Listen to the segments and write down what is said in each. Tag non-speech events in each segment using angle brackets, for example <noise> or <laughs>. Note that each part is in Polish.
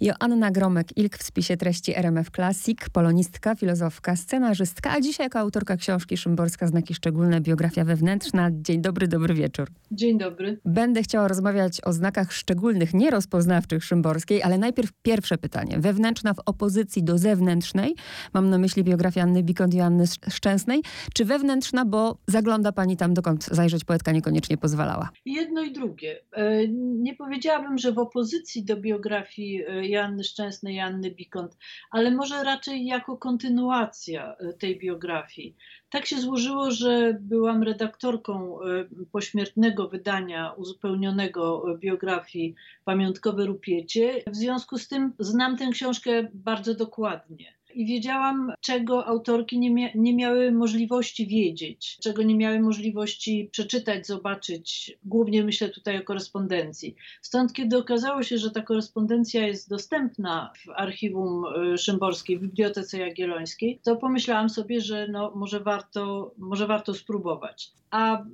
Joanna Gromek-Ilk w spisie treści RMF Classic, polonistka, filozofka, scenarzystka, a dzisiaj jako autorka książki Szymborska Znaki Szczególne, biografia wewnętrzna. Dzień dobry, dobry wieczór. Dzień dobry. Będę chciała rozmawiać o znakach szczególnych, nierozpoznawczych Szymborskiej, ale najpierw pierwsze pytanie. Wewnętrzna w opozycji do zewnętrznej, mam na myśli biografię Anny Bikont i Anny Szczęsnej, czy wewnętrzna, bo zagląda pani tam, dokąd zajrzeć poetka niekoniecznie pozwalała? Jedno i drugie. E, nie powiedziałabym, że w opozycji do biografii e, Janny Szczęsnej, Janny Bikont, ale może raczej jako kontynuacja e, tej biografii. Tak się złożyło, że byłam redaktorką e, pośmiertnego wydania uzupełnionego biografii Pamiątkowe Rupiecie. W związku z tym znam tę książkę bardzo dokładnie i wiedziałam, czego autorki nie, mia nie miały możliwości wiedzieć, czego nie miały możliwości przeczytać, zobaczyć. Głównie myślę tutaj o korespondencji. Stąd, kiedy okazało się, że ta korespondencja jest dostępna w archiwum y, Szymborskiej, w Bibliotece Jagiellońskiej, to pomyślałam sobie, że no, może, warto, może warto spróbować. A y,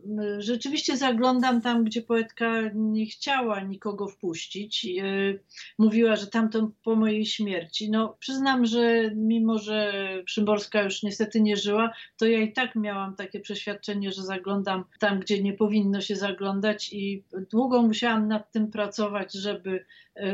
rzeczywiście zaglądam tam, gdzie poetka nie chciała nikogo wpuścić. Y, mówiła, że tamto po mojej śmierci. No, przyznam, że mimo że Szymborska już niestety nie żyła, to ja i tak miałam takie przeświadczenie, że zaglądam tam, gdzie nie powinno się zaglądać i długo musiałam nad tym pracować, żeby,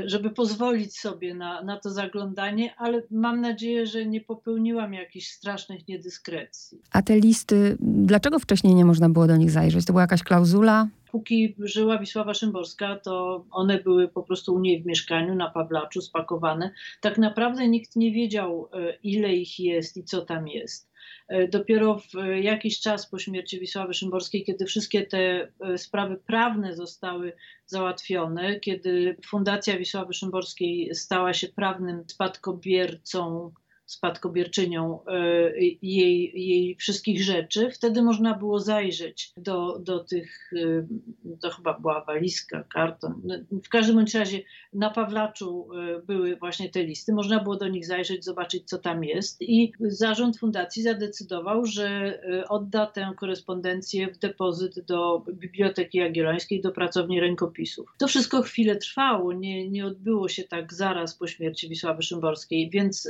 żeby pozwolić sobie na, na to zaglądanie, ale mam nadzieję, że nie popełniłam jakichś strasznych niedyskrecji. A te listy, dlaczego wcześniej nie można było do nich zajrzeć? To była jakaś klauzula? Póki żyła Wisława Szymborska, to one były po prostu u niej w mieszkaniu na Pawlaczu spakowane. Tak naprawdę nikt nie wiedział, e, ile ich jest i co tam jest. E, dopiero w jakiś czas po śmierci Wisławy Szymborskiej, kiedy wszystkie te e, sprawy prawne zostały załatwione, kiedy Fundacja Wisławy Szymborskiej stała się prawnym spadkobiercą spadkobierczynią e, jej, jej wszystkich rzeczy. Wtedy można było zajrzeć do, do tych, e, to chyba była walizka, karton. No, w każdym razie na Pawlaczu e, były właśnie te listy. Można było do nich zajrzeć, zobaczyć, co tam jest. I zarząd fundacji zadecydował, że odda tę korespondencję w depozyt do Biblioteki Jagiellońskiej, do pracowni rękopisów. To wszystko chwilę trwało, nie, nie odbyło się tak zaraz po śmierci Wisławy Szymborskiej, więc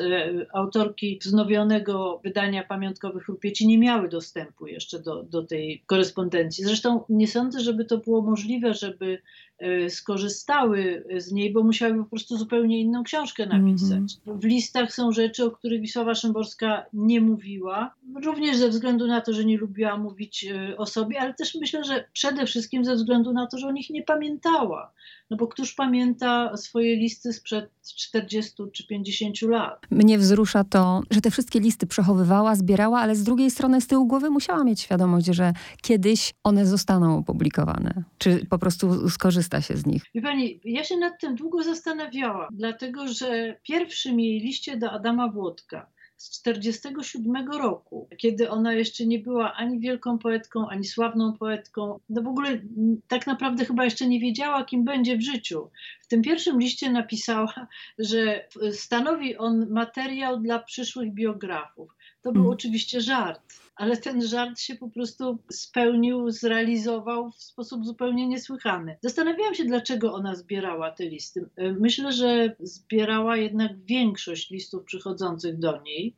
autorki wznowionego wydania pamiątkowych rupieci nie miały dostępu jeszcze do, do tej korespondencji. Zresztą nie sądzę, żeby to było możliwe, żeby e, skorzystały z niej, bo musiały po prostu zupełnie inną książkę napisać. -hmm. W listach są rzeczy, o których Wisława Szymborska nie mówiła, również ze względu na to, że nie lubiła mówić e, o sobie, ale też myślę, że przede wszystkim ze względu na to, że o nich nie pamiętała. No bo któż pamięta swoje listy sprzed 40 czy 50 lat? Mnie wzrusza to, że te wszystkie listy przechowywała, zbierała, ale z drugiej strony z tyłu głowy musiała mieć świadomość, że kiedyś one zostaną opublikowane. Czy po prostu skorzysta się z nich? Wie pani, ja się nad tym długo zastanawiałam, dlatego że pierwszym jej liście do Adama Włodka z 1947 roku, kiedy ona jeszcze nie była ani wielką poetką, ani sławną poetką. No w ogóle tak naprawdę chyba jeszcze nie wiedziała, kim będzie w życiu. W tym pierwszym liście napisała, że stanowi on materiał dla przyszłych biografów. To był hmm. oczywiście żart, ale ten żart się po prostu spełnił, zrealizował w sposób zupełnie niesłychany. Zastanawiałam się, dlaczego ona zbierała te listy. Myślę, że zbierała jednak większość listów przychodzących do niej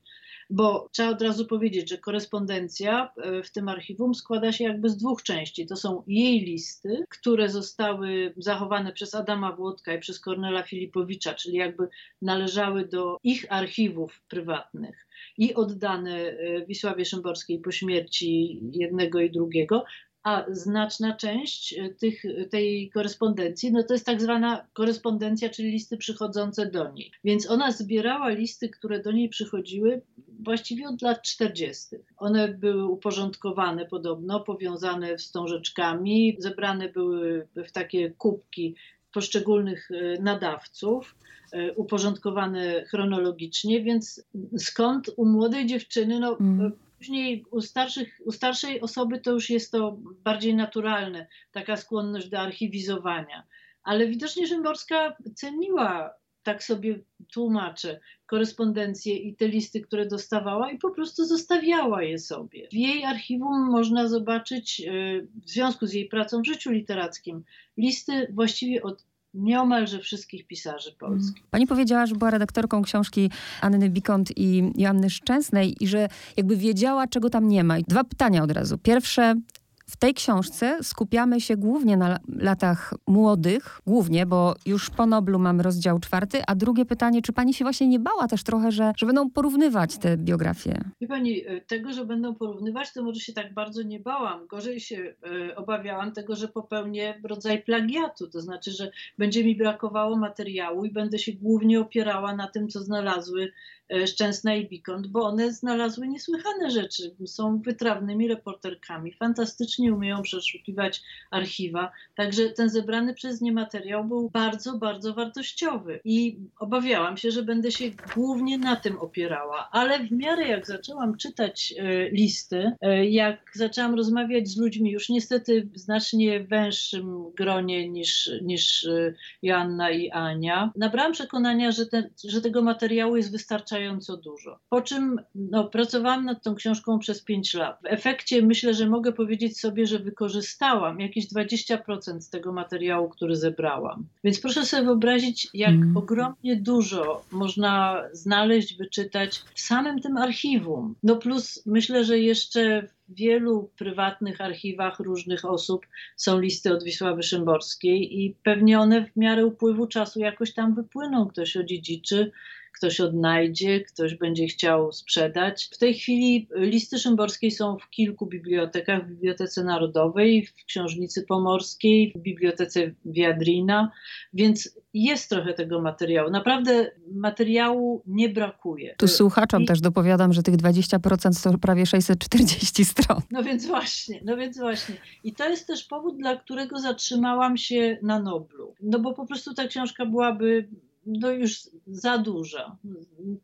bo trzeba od razu powiedzieć, że korespondencja e, w tym archiwum składa się jakby z dwóch części. To są jej listy, które zostały zachowane przez Adama Włodka i przez Kornela Filipowicza, czyli jakby należały do ich archiwów prywatnych i oddane e, Wisławie Szymborskiej po śmierci jednego i drugiego, a znaczna część e, tych, tej korespondencji, no to jest tak zwana korespondencja, czyli listy przychodzące do niej. Więc ona zbierała listy, które do niej przychodziły właściwie od lat 40. One były uporządkowane podobno, powiązane wstążeczkami, zebrane były w takie kubki poszczególnych e, nadawców, e, uporządkowane chronologicznie, więc skąd u młodej dziewczyny, no mm Później u, starszych, u starszej osoby to już jest to bardziej naturalne, taka skłonność do archiwizowania. Ale widocznie Rzymborska ceniła, tak sobie tłumaczę, korespondencje i te listy, które dostawała i po prostu zostawiała je sobie. W jej archiwum można zobaczyć, e, w związku z jej pracą w życiu literackim, listy właściwie od nieomalże wszystkich pisarzy polskich. Pani powiedziała, że była redaktorką książki Anny Bikont i Joanny Szczęsnej i że jakby wiedziała, czego tam nie ma. I dwa pytania od razu. Pierwsze, w tej książce skupiamy się głównie na latach młodych, głównie, bo już po Noblu mamy rozdział czwarty, a drugie pytanie, czy pani się właśnie nie bała też trochę, że, że będą porównywać te biografie? Wie pani, e, tego, że będą porównywać, to może się tak bardzo nie bałam. Gorzej się y, obawiałam tego, że popełnię rodzaj plagiatu, to znaczy, że będzie mi brakowało materiału i będę się głównie opierała na tym, co znalazły E, Szczęsna i Bikont, bo one znalazły niesłychane rzeczy. Są wytrawnymi reporterkami, fantastycznie umieją przeszukiwać archiwa. Także ten zebrany przez nie materiał był bardzo, bardzo wartościowy. I obawiałam się, że będę się głównie na tym opierała. Ale w miarę jak zaczęłam czytać e, listy, e, jak zaczęłam rozmawiać z ludźmi, już niestety w znacznie węższym gronie niż, niż Joanna i Ania, nabrałam przekonania, że, ten, że tego materiału jest wystarczająco dużo. Po czym no, pracowałam nad tą książką przez 5 lat. W efekcie myślę, że mogę powiedzieć sobie, że wykorzystałam jakieś 20% tego materiału, który zebrałam. Więc proszę sobie wyobrazić, jak mm. ogromnie dużo można znaleźć, wyczytać w samym tym archiwum. No plus myślę, że jeszcze w wielu prywatnych archiwach różnych osób są listy od Wisławy Szymborskiej i pewnie one w miarę upływu czasu jakoś tam wypłyną, ktoś odziedziczy, ktoś odnajdzie, ktoś będzie chciał sprzedać. W tej chwili listy szymborskiej są w kilku bibliotekach, w Bibliotece Narodowej, w Książnicy Pomorskiej, w Bibliotece Wiadrina, więc jest trochę tego materiału. Naprawdę materiału nie brakuje. Tu słuchaczom I... też dopowiadam, że tych 20% to prawie 640 stron. No więc właśnie, no więc właśnie. I to jest też powód, dla którego zatrzymałam się na Noblu. No bo po prostu ta książka byłaby no już za duża.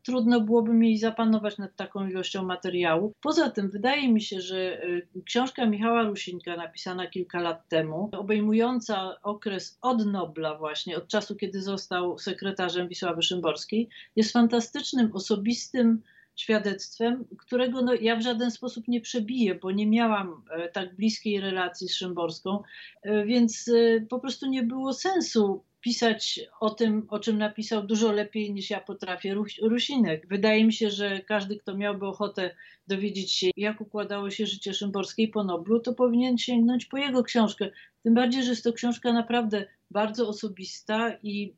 Trudno byłoby mi zapanować nad taką ilością materiału. Poza tym wydaje mi się, że y, książka Michała Rusinka, napisana kilka lat temu, obejmująca okres od Nobla właśnie, od czasu, kiedy został sekretarzem Wisławy Szymborskiej, jest fantastycznym, osobistym świadectwem, którego no, ja w żaden sposób nie przebiję, bo nie miałam e, tak bliskiej relacji z Szymborską, e, więc e, po prostu nie było sensu pisać o tym, o czym napisał dużo lepiej niż ja potrafię Rusinek. Wydaje mi się, że każdy, kto miałby ochotę dowiedzieć się, jak układało się życie Szymborskiej po Noblu, to powinien sięgnąć po jego książkę. Tym bardziej, że jest to książka naprawdę bardzo osobista i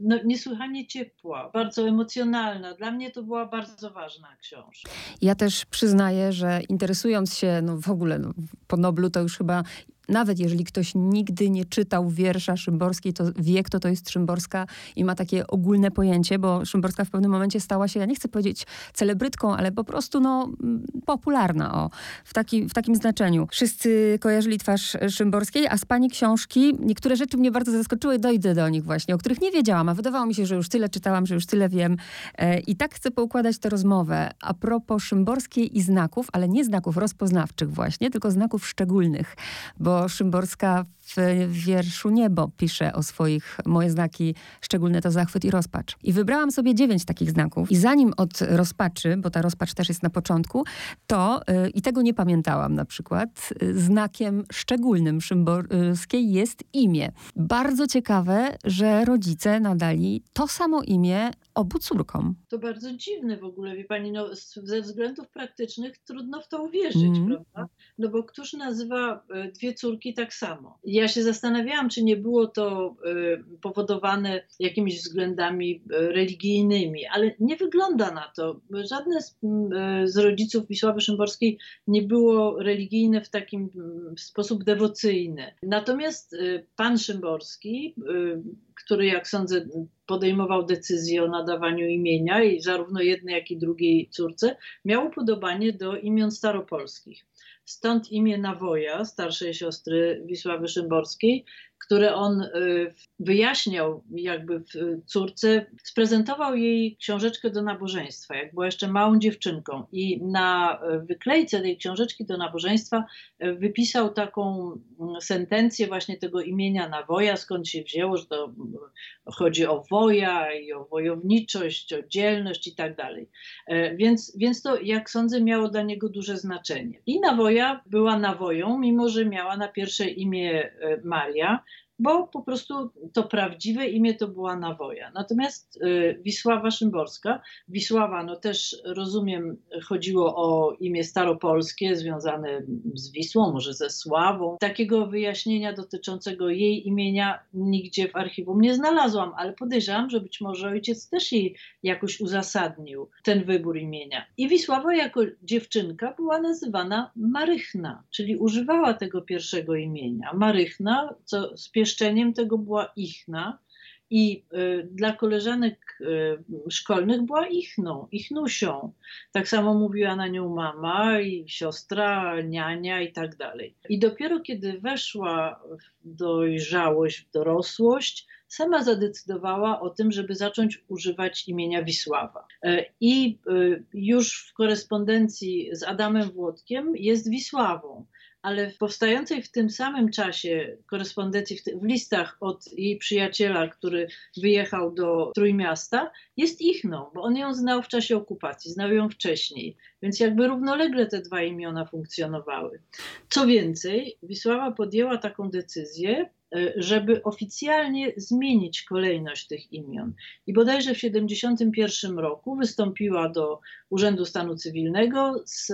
no, niesłychanie ciepła, bardzo emocjonalna. Dla mnie to była bardzo ważna książka. Ja też przyznaję, że interesując się no, w ogóle no, po Noblu, to już chyba nawet jeżeli ktoś nigdy nie czytał wiersza Szymborskiej, to wie, kto to jest Szymborska i ma takie ogólne pojęcie, bo Szymborska w pewnym momencie stała się, ja nie chcę powiedzieć celebrytką, ale po prostu no, popularna o, w, taki, w takim znaczeniu. Wszyscy kojarzyli twarz Szymborskiej, a z pani książki niektóre rzeczy mnie bardzo zaskoczyły, dojdę do nich właśnie, o których nie wiedziałam, a wydawało mi się, że już tyle czytałam, że już tyle wiem. E, I tak chcę poukładać tę rozmowę a propos Szymborskiej i znaków, ale nie znaków rozpoznawczych właśnie, tylko znaków szczególnych, bo Szymborska w wierszu Niebo pisze o swoich, moje znaki szczególne to zachwyt i rozpacz. I wybrałam sobie dziewięć takich znaków. I zanim od rozpaczy, bo ta rozpacz też jest na początku, to, yy, i tego nie pamiętałam na przykład, yy, znakiem szczególnym Szymborskiej jest imię. Bardzo ciekawe, że rodzice nadali to samo imię obu córkom. To bardzo dziwne w ogóle, wie pani, no, ze względów praktycznych trudno w to uwierzyć, mm. prawda? No bo któż nazywa e, dwie córki tak samo? Ja się zastanawiałam, czy nie było to e, powodowane jakimiś względami e, religijnymi, ale nie wygląda na to. Żadne z, z rodziców Wisławy Szymborskiej nie było religijne w takim sposób dewocyjny. Natomiast pan Szymborski który, jak sądzę, podejmował decyzję o nadawaniu imienia i zarówno jednej, jak i drugiej córce, miał upodobanie do imion staropolskich. Stąd imię Nawoja, starszej siostry Wisławy Szymborskiej, które on y, wyjaśniał jakby w córce, sprezentował jej książeczkę do nabożeństwa, jak była jeszcze małą dziewczynką i na wyklejce tej książeczki do nabożeństwa y, wypisał taką mm, sentencję właśnie tego imienia Nawoja, skąd się wzięło, że to y, chodzi o woja i o wojowniczość, o dzielność i tak dalej. Więc, więc to, jak sądzę, miało dla niego duże znaczenie. I Nawoja była Nawoją, mimo że miała na pierwsze imię Maria, bo po prostu to prawdziwe imię to była Nawoja. Natomiast y, Wisława Szymborska, Wisława, no też rozumiem, chodziło o imię staropolskie związane z Wisłą, może ze Sławą. Takiego wyjaśnienia dotyczącego jej imienia nigdzie w archiwum nie znalazłam, ale podejrzewam, że być może ojciec też jej jakoś uzasadnił ten wybór imienia. I Wisława jako dziewczynka była nazywana Marychna, czyli używała tego pierwszego imienia. Marychna, co spieszczeniem tego była Ichna, i y, dla koleżanek y, szkolnych była Ichną, Ichnusią. Tak samo mówiła na nią mama i siostra, niania i tak dalej. I dopiero kiedy weszła w dojrzałość, w dorosłość, sama zadecydowała o tym, żeby zacząć używać imienia Wisława. E, I y, już w korespondencji z Adamem Włodkiem jest Wisławą ale w powstającej w tym samym czasie korespondencji w, w, listach od jej przyjaciela, który wyjechał do Trójmiasta, jest Ichną, bo on ją znał w czasie okupacji, znał ją wcześniej, więc jakby równolegle te dwa imiona funkcjonowały. Co więcej, Wisława podjęła taką decyzję, żeby oficjalnie zmienić kolejność tych imion. I bodajże w 1971 roku wystąpiła do Urzędu Stanu Cywilnego z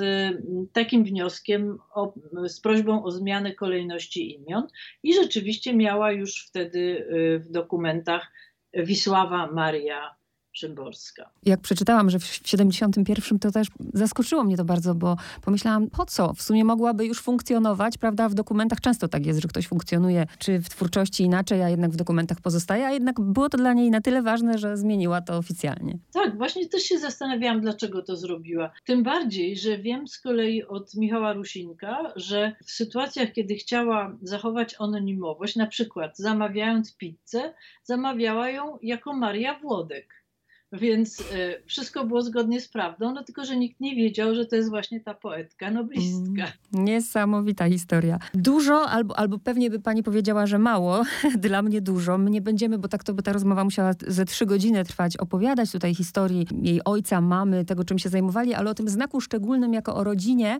takim wnioskiem, o, z prośbą o zmianę kolejności imion i rzeczywiście miała już wtedy e, w dokumentach Wisława Maria Szymborska. Jak przeczytałam, że w 71 to też zaskoczyło mnie to bardzo, bo pomyślałam, po co? W sumie mogłaby już funkcjonować, prawda? W dokumentach często tak jest, że ktoś funkcjonuje, czy w twórczości inaczej, a jednak w dokumentach pozostaje, a jednak było to dla niej na tyle ważne, że zmieniła to oficjalnie. Tak, właśnie też się zastanawiałam, dlaczego to zrobiła. Tym bardziej, że wiem z kolei od Michała Rusinka, że w sytuacjach, kiedy chciała zachować anonimowość, na przykład zamawiając pizzę, zamawiała ją jako Maria Włodek. Więc y, wszystko było zgodnie z prawdą, no tylko, że nikt nie wiedział, że to jest właśnie ta poetka, noblistka. Mm, niesamowita historia. Dużo, albo, albo pewnie by pani powiedziała, że mało, <laughs> dla mnie dużo. My nie będziemy, bo tak to by ta rozmowa musiała ze trzy godziny trwać, opowiadać tutaj historii jej ojca, mamy, tego czym się zajmowali, ale o tym znaku szczególnym jako o rodzinie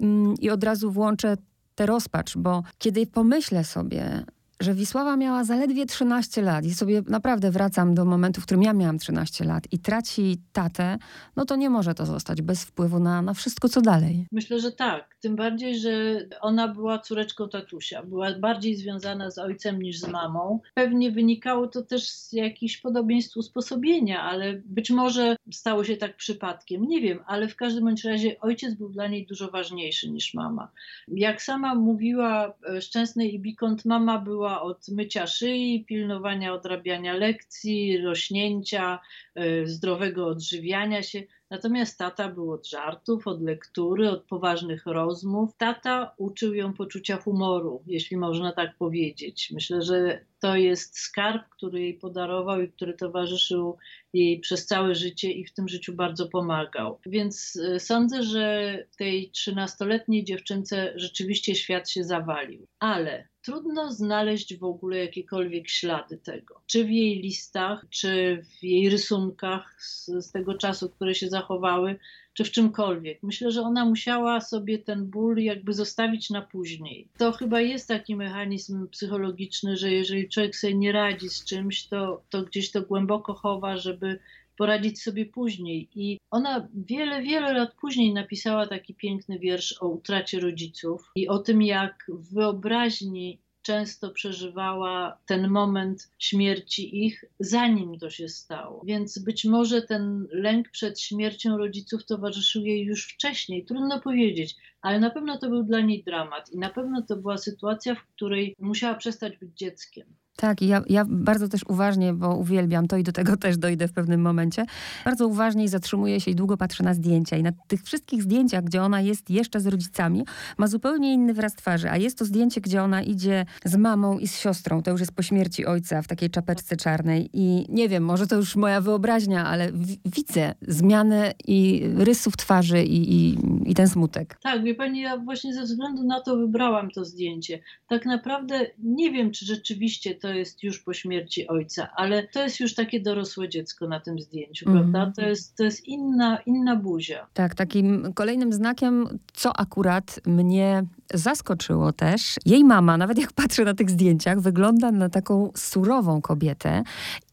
mm, i od razu włączę tę rozpacz, bo kiedy pomyślę sobie, że Wisława miała zaledwie 13 lat i sobie naprawdę wracam do momentu, w którym ja miałam 13 lat i traci tatę, no to nie może to zostać bez wpływu na, na wszystko, co dalej. Myślę, że tak. Tym bardziej, że ona była córeczką tatusia. Była bardziej związana z ojcem niż z mamą. Pewnie wynikało to też z jakichś podobieństw usposobienia, ale być może stało się tak przypadkiem. Nie wiem, ale w każdym bądź razie ojciec był dla niej dużo ważniejszy niż mama. Jak sama mówiła e, Szczęsnej i Bikont, mama była od mycia szyi, pilnowania odrabiania lekcji, rośnięcia, e, zdrowego odżywiania się. Natomiast tata był od żartów, od lektury, od poważnych rozmów. Tata uczył ją poczucia humoru, jeśli można tak powiedzieć. Myślę, że to jest skarb, który jej podarował i który towarzyszył jej przez całe życie i w tym życiu bardzo pomagał. Więc e, sądzę, że tej trzynastoletniej dziewczynce rzeczywiście świat się zawalił. Ale trudno znaleźć w ogóle jakiekolwiek ślady tego. Czy w jej listach, czy w jej rysunkach z, z, tego czasu, które się zachowały, czy w czymkolwiek. Myślę, że ona musiała sobie ten ból jakby zostawić na później. To chyba jest taki mechanizm psychologiczny, że jeżeli człowiek sobie nie radzi z czymś, to, to gdzieś to głęboko chowa, żeby poradzić sobie później. I ona wiele, wiele lat później napisała taki piękny wiersz o utracie rodziców i o tym, jak w wyobraźni często przeżywała ten moment śmierci ich, zanim to się stało. Więc być może ten lęk przed śmiercią rodziców towarzyszył jej już wcześniej. Trudno powiedzieć, ale na pewno to był dla niej dramat i na pewno to była sytuacja, w której musiała przestać być dzieckiem. Tak, ja, ja bardzo też uważnie, bo uwielbiam to i do tego <laughs> też dojdę w pewnym momencie, bardzo uważnie zatrzymuję się i długo patrzę na zdjęcia. I na tych wszystkich zdjęciach, gdzie ona jest jeszcze z rodzicami, ma zupełnie inny wyraz twarzy. A jest to zdjęcie, gdzie ona idzie z mamą i z siostrą. To już jest po śmierci ojca w takiej czapeczce czarnej. I nie wiem, może to już moja wyobraźnia, ale widzę zmianę i rysów twarzy i, i, i ten smutek. Tak, wie pani, ja właśnie ze względu na to wybrałam to zdjęcie. Tak naprawdę nie wiem, czy rzeczywiście to jest już po śmierci ojca, ale to jest już takie dorosłe dziecko na tym zdjęciu, mm. prawda? To jest, to jest inna, inna buzia. Tak, takim kolejnym znakiem, co akurat mnie zaskoczyło też, jej mama, nawet jak patrzę na tych zdjęciach, wygląda na taką surową kobietę.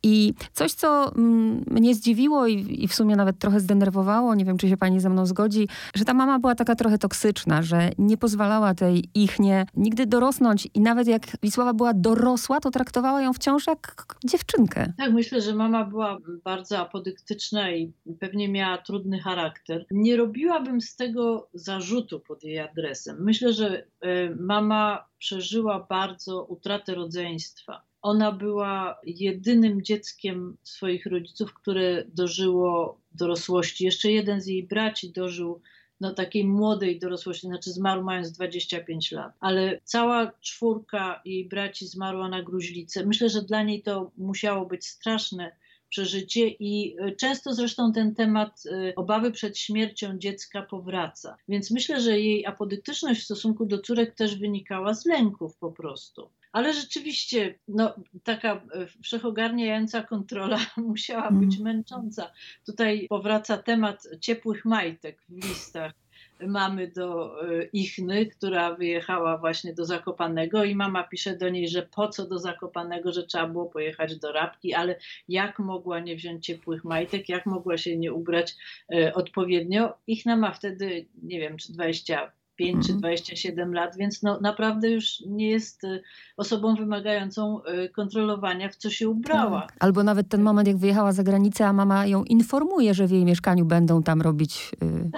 I coś, co mm, mnie zdziwiło i, i, w sumie nawet trochę zdenerwowało, nie wiem, czy się pani ze mną zgodzi, że ta mama była taka trochę toksyczna, że nie pozwalała tej ich nie nigdy dorosnąć i nawet jak Wisława była dorosła, to traktowała ją wciąż jak dziewczynkę. Tak, myślę, że mama była bardzo apodyktyczna i pewnie miała trudny charakter. Nie robiłabym z tego zarzutu pod jej adresem. Myślę, że y, mama przeżyła bardzo utratę rodzeństwa ona była jedynym dzieckiem swoich rodziców, które dożyło dorosłości. Jeszcze jeden z jej braci dożył no, takiej młodej dorosłości, znaczy zmarł mając 25 lat. Ale cała czwórka jej braci zmarła na gruźlicę. Myślę, że dla niej to musiało być straszne przeżycie i e, często zresztą ten temat e, obawy przed śmiercią dziecka powraca. Więc myślę, że jej apodyktyczność w stosunku do córek też wynikała z lęków po prostu. Ale rzeczywiście, no, taka e, wszechogarniająca kontrola <laughs> musiała być mhm. męcząca. Tutaj powraca temat ciepłych majtek w listach mamy do e, Ichny, która wyjechała właśnie do Zakopanego i mama pisze do niej, że po co do Zakopanego, że trzeba było pojechać do Rabki, ale jak mogła nie wziąć ciepłych majtek, jak mogła się nie ubrać e, odpowiednio. Ichna ma wtedy, nie wiem, czy 20 25 czy 27 mhm. lat, więc no, naprawdę już nie jest y, osobą wymagającą y, kontrolowania, w co się ubrała. Tak. Albo nawet ten moment, jak wyjechała za granicę, a mama ją informuje, że w jej mieszkaniu będą tam robić yy,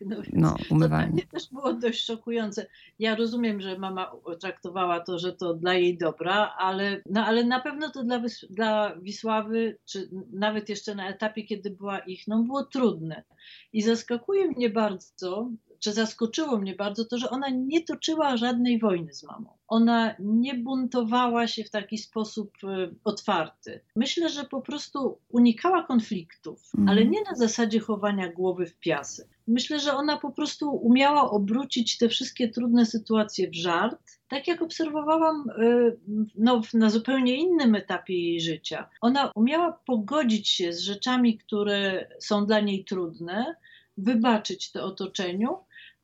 <laughs> no, no, umywalnie. To też było dość szokujące. Ja rozumiem, że mama traktowała to, że to dla jej dobra, ale, no, ale na pewno to dla, dla Wisławy, czy nawet jeszcze na etapie, kiedy była ich, no było trudne. I zaskakuje mnie bardzo, czy zaskoczyło mnie bardzo to, że ona nie toczyła żadnej wojny z mamą. Ona nie buntowała się w taki sposób e, otwarty. Myślę, że po prostu unikała konfliktów, mm. ale nie na zasadzie chowania głowy w piasek. Myślę, że ona po prostu umiała obrócić te wszystkie trudne sytuacje w żart, tak jak obserwowałam e, no, na zupełnie innym etapie jej życia. Ona umiała pogodzić się z rzeczami, które są dla niej trudne, wybaczyć to otoczeniu,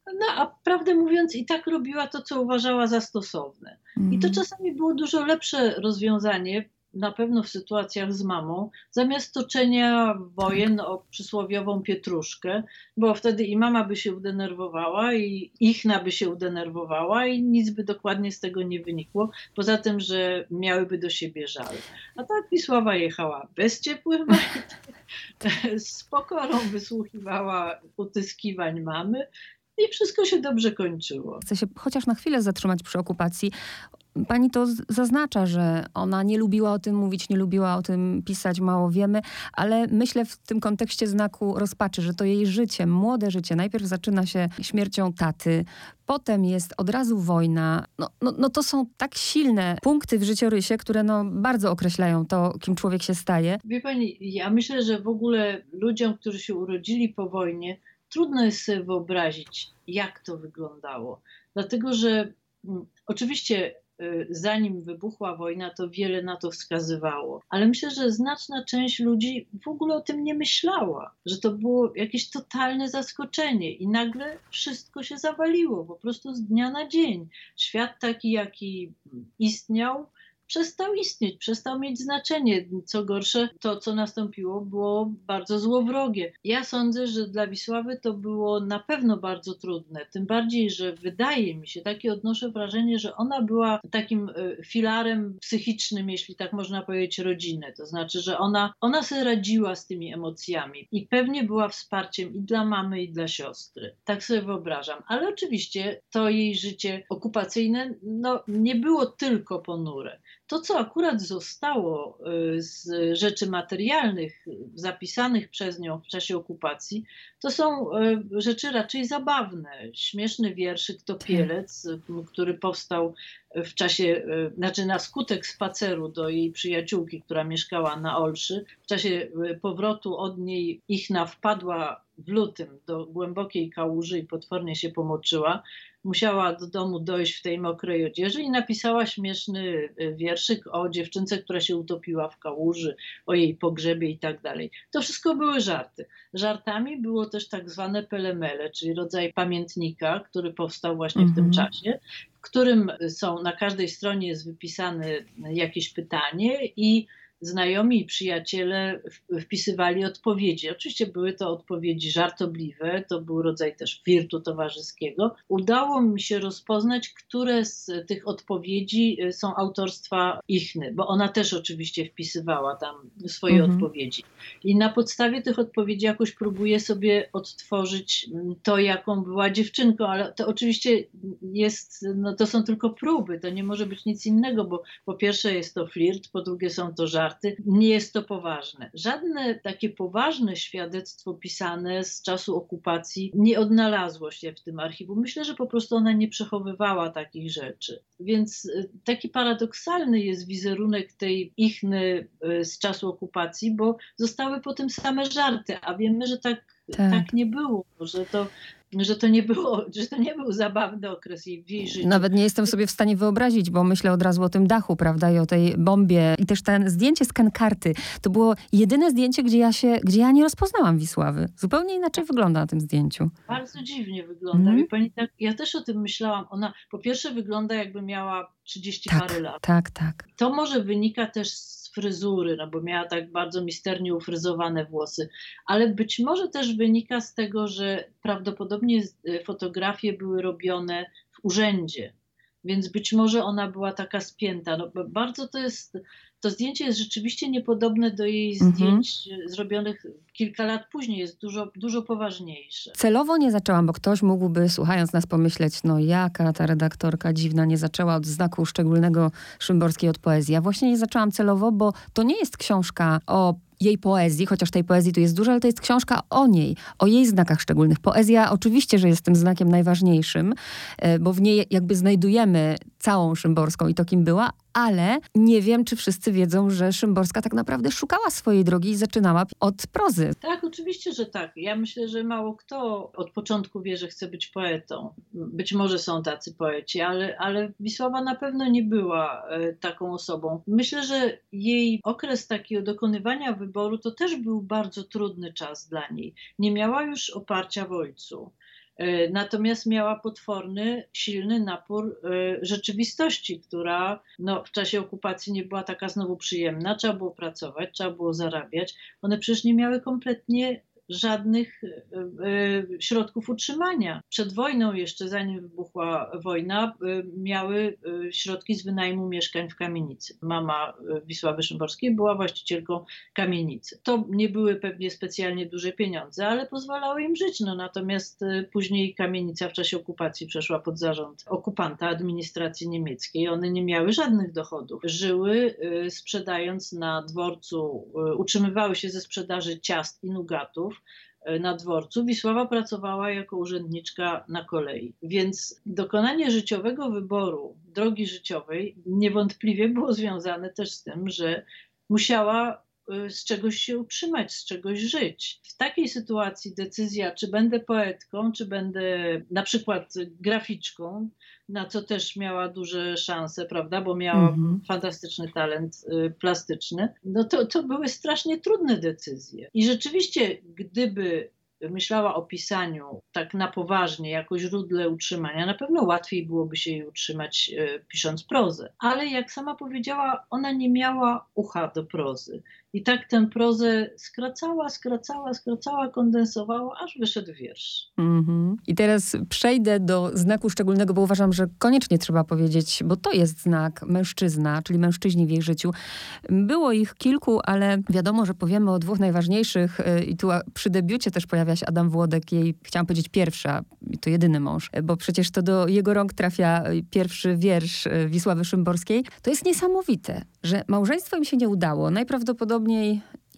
no a prawdę mówiąc, i tak robiła to, co uważała za stosowne. Mm. I to mhm. czasami było dużo lepsze rozwiązanie, na pewno w sytuacjach z mamą, zamiast toczenia wojen o przysłowiową pietruszkę, bo wtedy i mama by się udenerwowała, i ichna by się udenerwowała, i nic by dokładnie z tego nie wynikło, poza tym, że miałyby do siebie żal. A tak Wisława jechała bez ciepłych majtek, <laughs> z pokorą wysłuchiwała utyskiwań mamy, i wszystko się dobrze kończyło. Chcę się chociaż na chwilę zatrzymać przy okupacji. Pani to zaznacza, że ona nie lubiła o tym mówić, nie lubiła o tym pisać, mało wiemy, ale myślę w tym kontekście znaku rozpaczy, że to jej życie, młode życie, najpierw zaczyna się śmiercią taty, potem jest od razu wojna. No, no, no to są tak silne punkty w życiorysie, które no bardzo określają to, kim człowiek się staje. Wie pani, ja myślę, że w ogóle ludziom, którzy się urodzili po wojnie, trudno jest sobie wyobrazić, jak to wyglądało. Dlatego, że mm, oczywiście y, zanim wybuchła wojna, to wiele na to wskazywało. Ale myślę, że znaczna część ludzi w ogóle o tym nie myślała, że to było jakieś totalne zaskoczenie i nagle wszystko się zawaliło, po prostu z dnia na dzień. Świat taki, jaki istniał, przestał istnieć, przestał mieć znaczenie. Co gorsze, to co nastąpiło było bardzo złowrogie. Ja sądzę, że dla Wisławy to było na pewno bardzo trudne, tym bardziej, że wydaje mi się, takie odnoszę wrażenie, że ona była takim e, filarem psychicznym, jeśli tak można powiedzieć, rodziny. To znaczy, że ona, ona sobie radziła z tymi emocjami i pewnie była wsparciem i dla mamy, i dla siostry. Tak sobie wyobrażam. Ale oczywiście to jej życie okupacyjne no, nie było tylko ponure. To, co akurat zostało y, z rzeczy materialnych zapisanych przez nią w czasie okupacji, to są y, rzeczy raczej zabawne. Śmieszny wierszyk Topielec, który powstał w czasie, y, znaczy na skutek spaceru do jej przyjaciółki, która mieszkała na Olszy. W czasie powrotu od niej Ichna wpadła w lutym do głębokiej kałuży i potwornie się pomoczyła musiała do domu dojść w tej mokrej odzieży i napisała śmieszny e, wierszyk o dziewczynce, która się utopiła w kałuży, o jej pogrzebie i tak dalej. To wszystko były żarty. Żartami było też tak zwane pelemele, czyli rodzaj pamiętnika, który powstał właśnie w tym mhm. czasie, w którym są na każdej stronie jest wypisane jakieś pytanie i znajomi i przyjaciele wpisywali odpowiedzi. Oczywiście były to odpowiedzi żartobliwe, to był rodzaj też flirtu towarzyskiego. Udało mi się rozpoznać, które z tych odpowiedzi y, są autorstwa Ichny, bo ona też oczywiście wpisywała tam swoje mhm. odpowiedzi. I na podstawie tych odpowiedzi jakoś próbuję sobie odtworzyć mm, to, jaką była dziewczynką, ale to oczywiście jest, no to są tylko próby, to nie może być nic innego, bo po pierwsze jest to flirt, po drugie są to żarty, nie jest to poważne. Żadne takie poważne świadectwo pisane z czasu okupacji nie odnalazło się w tym archiwum. Myślę, że po prostu ona nie przechowywała takich rzeczy. Więc y, taki paradoksalny jest wizerunek tej Ichny y, z czasu okupacji, bo zostały potem same żarty, a wiemy, że tak tak. tak. nie było, że to że to nie było, <laughs> że to nie był zabawny okres jej, w jej życiu. Nawet nie jestem sobie w stanie wyobrazić, bo myślę od razu o tym dachu, prawda, i o tej bombie. I też ten zdjęcie z kankarty. To było jedyne zdjęcie, gdzie ja się, gdzie ja nie rozpoznałam Wisławy. Zupełnie inaczej wygląda na tym zdjęciu. Bardzo dziwnie wygląda. Mm. Pani, tak, ja też o tym myślałam. Ona po pierwsze wygląda jakby miała 30 tak, parę lat. Tak, tak. To może wynika też z fryzury, no bo miała tak bardzo misternie ufryzowane włosy, ale być może też wynika z tego, że prawdopodobnie e, fotografie były robione w urzędzie, więc być może ona była taka spięta. No, bardzo to jest to zdjęcie jest rzeczywiście niepodobne do jej mhm. zdjęć zrobionych kilka lat później, jest dużo, dużo poważniejsze. Celowo nie zaczęłam, bo ktoś mógłby, słuchając nas, pomyśleć, no jaka ta redaktorka dziwna nie zaczęła od znaku szczególnego Szymborskiej od poezji. Ja właśnie nie zaczęłam celowo, bo to nie jest książka o jej poezji, chociaż tej poezji tu jest dużo, ale to jest książka o niej, o jej znakach szczególnych. Poezja oczywiście, że jest tym znakiem najważniejszym, e, bo w niej jakby znajdujemy całą Szymborską i to, kim była, ale nie wiem, czy wszyscy wiedzą, że Szymborska tak naprawdę szukała swojej drogi i zaczynała od prozy. Tak, oczywiście, że tak. Ja myślę, że mało kto od początku wie, że chce być poetą. Być może są tacy poeci, ale, ale Wisława na pewno nie była e, taką osobą. Myślę, że jej okres takiego dokonywania wyboru to też był bardzo trudny czas dla niej. Nie miała już oparcia w ojcu. E, natomiast miała potworny, silny napór e, rzeczywistości, która no, w czasie okupacji nie była taka znowu przyjemna. Trzeba było pracować, trzeba było zarabiać. One przecież nie miały kompletnie żadnych e, e, środków utrzymania. Przed wojną, jeszcze zanim wybuchła wojna, e, miały środki z wynajmu mieszkań w kamienicy. Mama Wisławy Szymborskiej była właścicielką kamienicy. To nie były pewnie specjalnie duże pieniądze, ale pozwalały im żyć. No, natomiast później kamienica w czasie okupacji przeszła pod zarząd okupanta administracji niemieckiej. One nie miały żadnych dochodów. Żyły sprzedając na dworcu, utrzymywały się ze sprzedaży ciast i nugatów E, na dworcu, Wisława pracowała jako urzędniczka na kolei. Więc dokonanie życiowego wyboru drogi życiowej niewątpliwie było związane też z tym, że musiała z czegoś się utrzymać, z czegoś żyć. W takiej sytuacji decyzja, czy będę poetką, czy będę na przykład graficzką, na co też miała duże szanse, prawda, bo miała mm -hmm. fantastyczny talent y, plastyczny, no to, to były strasznie trudne decyzje. I rzeczywiście, gdyby myślała o pisaniu tak na poważnie, jako źródle utrzymania, na pewno łatwiej byłoby się jej utrzymać y, pisząc prozę. Ale jak sama powiedziała, ona nie miała ucha do prozy. I tak tę prozę skracała, skracała, skracała, kondensowała, aż wyszedł wiersz. Mm -hmm. I teraz przejdę do znaku szczególnego, bo uważam, że koniecznie trzeba powiedzieć, bo to jest znak mężczyzna, czyli mężczyźni w jej życiu. Było ich kilku, ale wiadomo, że powiemy o dwóch najważniejszych. Y, I tu przy debiucie też pojawia się Adam Włodek, jej, chciałam powiedzieć pierwsza, to jedyny mąż, bo przecież to do jego rąk trafia y, pierwszy wiersz y, Wisławy Szymborskiej. To jest niesamowite, że małżeństwo im się nie udało. Najprawdopodobniej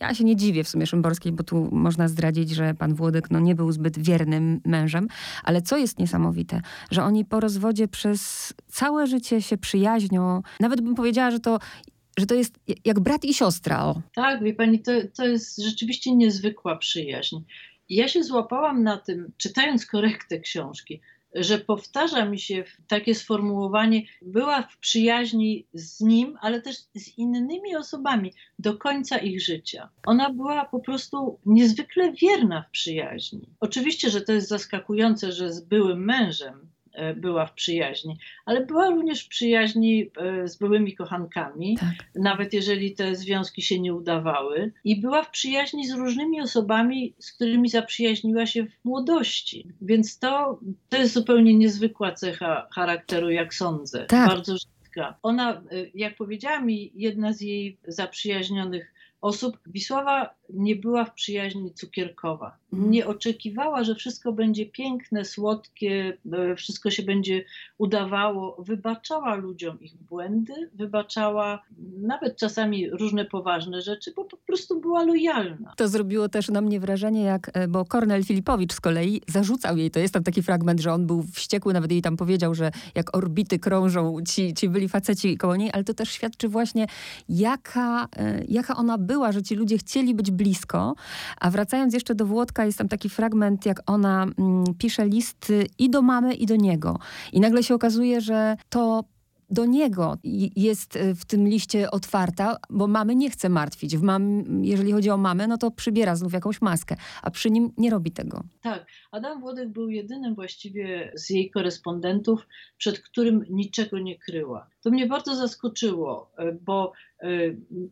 ja się nie dziwię w sumie Szymborskiej, bo tu można zdradzić, że pan Włodek no, nie był zbyt wiernym mężem, ale co jest niesamowite, że oni po rozwodzie przez całe życie się przyjaźnią. Nawet bym powiedziała, że to że to jest jak brat i siostra. O. Tak, wie pani, to, to jest rzeczywiście niezwykła przyjaźń. Ja się złapałam na tym, czytając korektę książki, że powtarza mi się takie sformułowanie, była w przyjaźni z nim, ale też z innymi osobami do końca ich życia. Ona była po prostu niezwykle wierna w przyjaźni. Oczywiście, że to jest zaskakujące, że z byłym mężem była w przyjaźni, ale była również w przyjaźni e, z byłymi kochankami, tak. nawet jeżeli te związki się nie udawały, i była w przyjaźni z różnymi osobami, z którymi zaprzyjaźniła się w młodości. Więc to, to jest zupełnie niezwykła cecha charakteru, jak sądzę. Tak. Bardzo rzadka. Ona, e, jak powiedziała mi jedna z jej zaprzyjaźnionych osób. Wisława nie była w przyjaźni cukierkowa. Nie oczekiwała, że wszystko będzie piękne, słodkie, e, wszystko się będzie udawało. Wybaczała ludziom ich błędy, wybaczała nawet czasami różne poważne rzeczy, bo po prostu była lojalna. To zrobiło też na mnie wrażenie, jak, e, bo Kornel Filipowicz z kolei zarzucał jej, to jest tam taki fragment, że on był wściekły, nawet jej tam powiedział, że jak orbity krążą ci, ci byli faceci koło niej, ale to też świadczy właśnie, jaka, e, jaka ona była, że ci ludzie chcieli być blisko. A wracając jeszcze do Włodka, jest tam taki fragment, jak ona mm, pisze listy i do mamy, i do niego. I nagle się okazuje, że to do niego jest e, w tym liście otwarta, bo mamy nie chce martwić. W mam, jeżeli chodzi o mamę, no to przybiera znów jakąś maskę, a przy nim nie robi tego. Tak, Adam Włodek był jedynym właściwie z jej korespondentów, przed którym niczego nie kryła. To mnie bardzo zaskoczyło, bo e,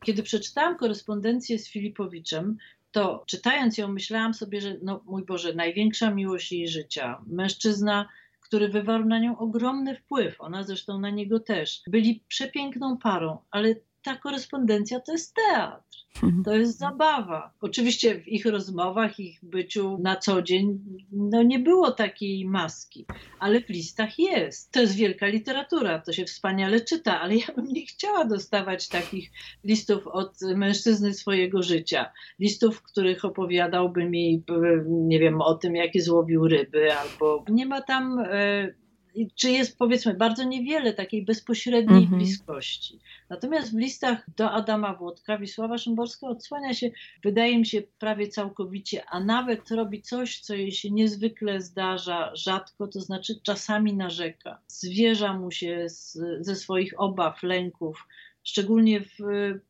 kiedy przeczytałam korespondencję z Filipowiczem, to czytając ją myślałam sobie, że no mój Boże, największa miłość jej życia, mężczyzna który wywarł na nią ogromny wpływ, ona zresztą na niego też. Byli przepiękną parą, ale ta korespondencja to jest teatr. To jest zabawa. Oczywiście w ich rozmowach, ich byciu na co dzień, no nie było takiej maski, ale w listach jest. To jest wielka literatura, to się wspaniale czyta, ale ja bym nie chciała dostawać takich listów od mężczyzny swojego życia. Listów, w których opowiadałby mi, nie wiem, o tym, jakie złowił ryby, albo nie ma tam. Czy jest powiedzmy bardzo niewiele takiej bezpośredniej -hmm. bliskości. Natomiast w listach do Adama Włodka Wisława Szymborska odsłania się, wydaje mi się, prawie całkowicie, a nawet robi coś, co jej się niezwykle zdarza rzadko, to znaczy czasami narzeka. Zwierza mu się z, ze swoich obaw, lęków, szczególnie w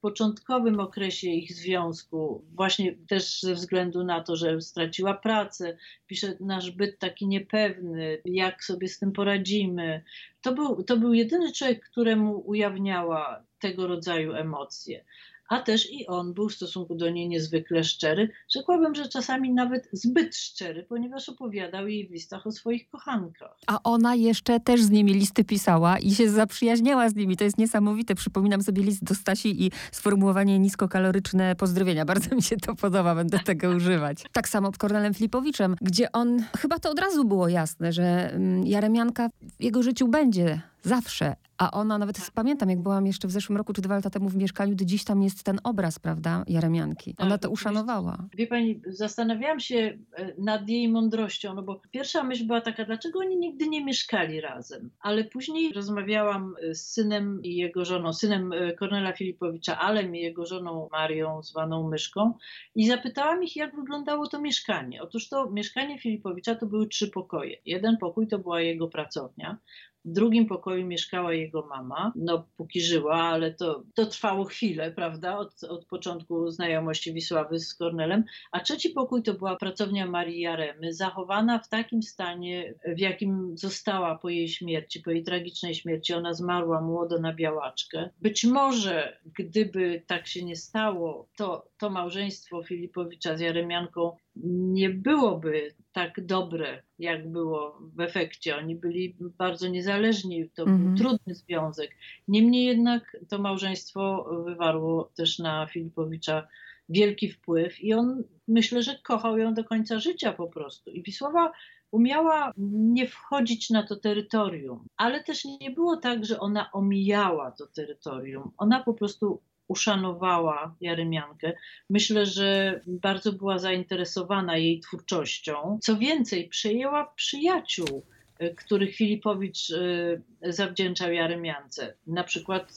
początkowym okresie ich związku, właśnie też ze względu na to, że straciła pracę, pisze nasz byt taki niepewny, jak sobie z tym poradzimy. To był, to był jedyny człowiek, któremu ujawniała tego rodzaju emocje a też i on był w stosunku do niej niezwykle szczery. Rzekłabym, że czasami nawet zbyt szczery, ponieważ opowiadał jej w listach o swoich kochankach. A ona jeszcze też z nimi listy pisała i się zaprzyjaźniała z nimi. To jest niesamowite. Przypominam sobie list do Stasi i sformułowanie niskokaloryczne pozdrowienia. Bardzo mi się to podoba, będę tego używać. Tak samo z Kornelem Filipowiczem, gdzie on, chyba to od razu było jasne, że mm, Jaremianka w jego życiu będzie zawsze. A ona, nawet pamiętam, jak byłam jeszcze w zeszłym roku czy dwa lata temu w mieszkaniu, to dziś tam jest ten obraz, prawda, Jaremianki. Ona tak, to uszanowała. Wie pani, zastanawiałam się e, nad jej mądrością, no bo pierwsza myśl była taka, dlaczego oni nigdy nie mieszkali razem? Ale później rozmawiałam e, z synem i jego żoną, synem e, Kornela Filipowicza, Alem i jego żoną Marią, zwaną Myszką i zapytałam ich, jak wyglądało to mieszkanie. Otóż to mieszkanie Filipowicza to były trzy pokoje. Jeden pokój to była jego pracownia, w drugim pokoju mieszkała jego mama, no póki żyła, ale to, to trwało chwilę, prawda, od, od początku znajomości Wisławy z Kornelem. A trzeci pokój to była pracownia Marii Jaremy, zachowana w takim stanie, w jakim została po jej śmierci, po jej tragicznej śmierci. Ona zmarła młodo na białaczkę. Być może, gdyby tak się nie stało, to, to małżeństwo Filipowicza z Jaremianką nie byłoby tak dobre, jak było w efekcie. Oni byli bardzo niezależni, to był mhm. trudny związek. Niemniej jednak to małżeństwo wywarło też na Filipowicza wielki wpływ i on myślę, że kochał ją do końca życia po prostu. I Wisława umiała nie wchodzić na to terytorium, ale też nie było tak, że ona omijała to terytorium. Ona po prostu uszanowała Jarymiankę. Myślę, że bardzo była zainteresowana jej twórczością. Co więcej, przejęła przyjaciół których Filipowicz zawdzięczał Jaremiance. Na przykład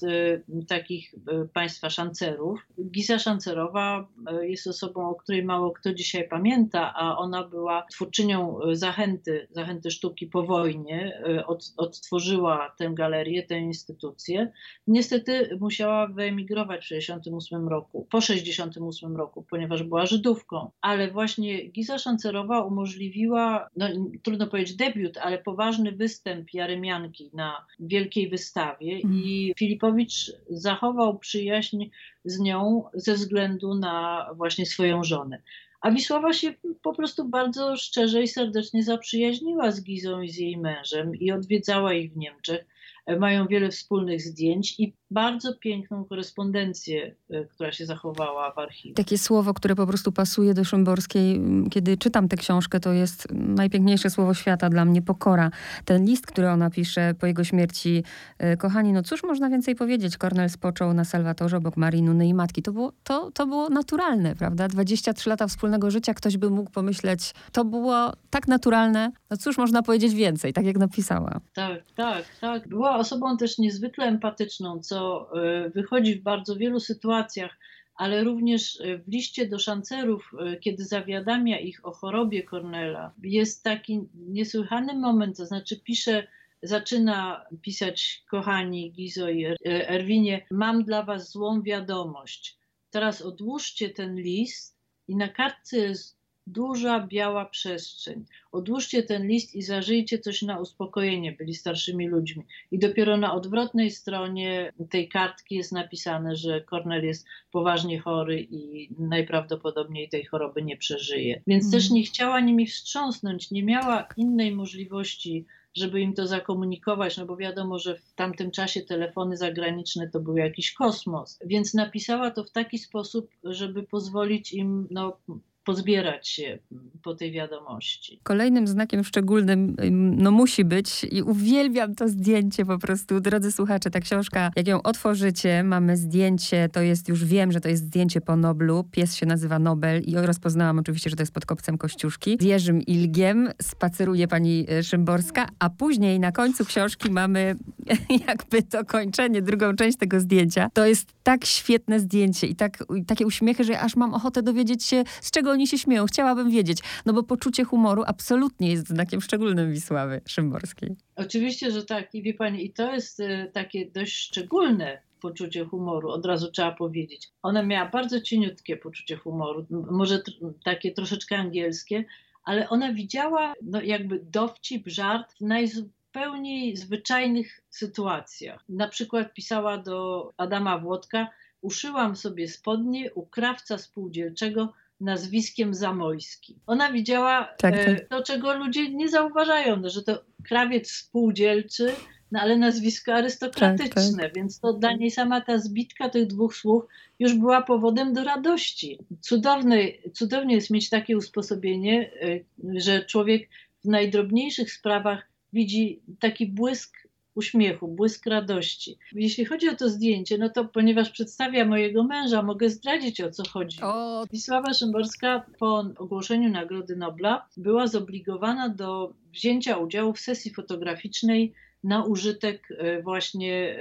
takich państwa szancerów. Giza Szancerowa jest osobą, o której mało kto dzisiaj pamięta, a ona była twórczynią zachęty, zachęty sztuki po wojnie. Od, odtworzyła tę galerię, tę instytucję. Niestety musiała wyemigrować w 1968 roku, po 1968 roku, ponieważ była Żydówką. Ale właśnie Giza Szancerowa umożliwiła, no, trudno powiedzieć debiut, ale poważny występ Jaremianki na wielkiej wystawie mm. i Filipowicz zachował przyjaźń z nią ze względu na właśnie swoją żonę. A Wisława się po prostu bardzo szczerze i serdecznie zaprzyjaźniła z Gizą i z jej mężem i odwiedzała ich w Niemczech mają wiele wspólnych zdjęć i bardzo piękną korespondencję, e, która się zachowała w archiwum. Takie słowo, które po prostu pasuje do Szymborskiej. Kiedy czytam tę książkę, to jest najpiękniejsze słowo świata dla mnie, pokora. Ten list, który ona pisze po jego śmierci. E, kochani, no cóż można więcej powiedzieć? Kornel spoczął na Salwatorze obok Marii Nuny i matki. To było, to, to było naturalne, prawda? 23 lata wspólnego życia, ktoś by mógł pomyśleć, to było tak naturalne. No cóż można powiedzieć więcej, tak jak napisała. Tak, tak, tak. Była osobą też niezwykle empatyczną, co e, wychodzi w bardzo wielu sytuacjach, ale również e, w liście do szancerów, e, kiedy zawiadamia ich o chorobie Cornela, jest taki niesłychany moment, to znaczy pisze, zaczyna pisać, kochani Gizo i Erwinie, mam dla was złą wiadomość. Teraz odłóżcie ten list i na kartce jest duża biała przestrzeń. Odłóżcie ten list i zażyjcie coś na uspokojenie, byli starszymi ludźmi. I dopiero na odwrotnej stronie tej kartki jest napisane, że Kornel jest poważnie chory i najprawdopodobniej tej choroby nie przeżyje. Więc mm. też nie chciała nimi wstrząsnąć, nie miała innej możliwości żeby im to zakomunikować, no bo wiadomo, że w tamtym czasie telefony zagraniczne to był jakiś kosmos. Więc napisała to w taki sposób, żeby pozwolić im no, pozbierać się po tej wiadomości. Kolejnym znakiem szczególnym no musi być i uwielbiam to zdjęcie po prostu, drodzy słuchacze, ta książka, jak ją otworzycie, mamy zdjęcie, to jest, już wiem, że to jest zdjęcie po Noblu, pies się nazywa Nobel i rozpoznałam oczywiście, że to jest pod kopcem Kościuszki. Z Jerzym Ilgiem spaceruje pani e, Szymborska, a później na końcu książki mamy <laughs> jakby to kończenie, drugą część tego zdjęcia. To jest tak świetne zdjęcie i tak, i takie uśmiechy, że aż mam ochotę dowiedzieć się, z czego oni się śmieją. Chciałabym wiedzieć, no bo poczucie humoru absolutnie jest znakiem szczególnym Wisławy Szymborskiej. Oczywiście, że tak. I wie pani, i to jest y, takie dość szczególne poczucie humoru, od razu trzeba powiedzieć. Ona miała bardzo cieniutkie poczucie humoru, może takie troszeczkę angielskie, ale ona widziała no, jakby dowcip, żart w najzupełniej zwyczajnych sytuacjach. Na przykład pisała do Adama Włodka, uszyłam sobie spodnie u krawca spółdzielczego nazwiskiem Zamojski. Ona widziała tak, e, tak. to, czego ludzie nie zauważają, no, że to krawiec spółdzielczy, no ale nazwisko arystokratyczne, tak, tak. więc to dla niej sama ta zbitka tych dwóch słów już była powodem do radości. Cudowne, cudownie jest mieć takie usposobienie, e, że człowiek w najdrobniejszych sprawach widzi taki błysk uśmiechu, błysk radości. Jeśli chodzi o to zdjęcie, no to ponieważ przedstawia mojego męża, mogę zdradzić o co chodzi. O. Wisława Szymborska po ogłoszeniu Nagrody Nobla była zobligowana do wzięcia udziału w sesji fotograficznej na użytek e, właśnie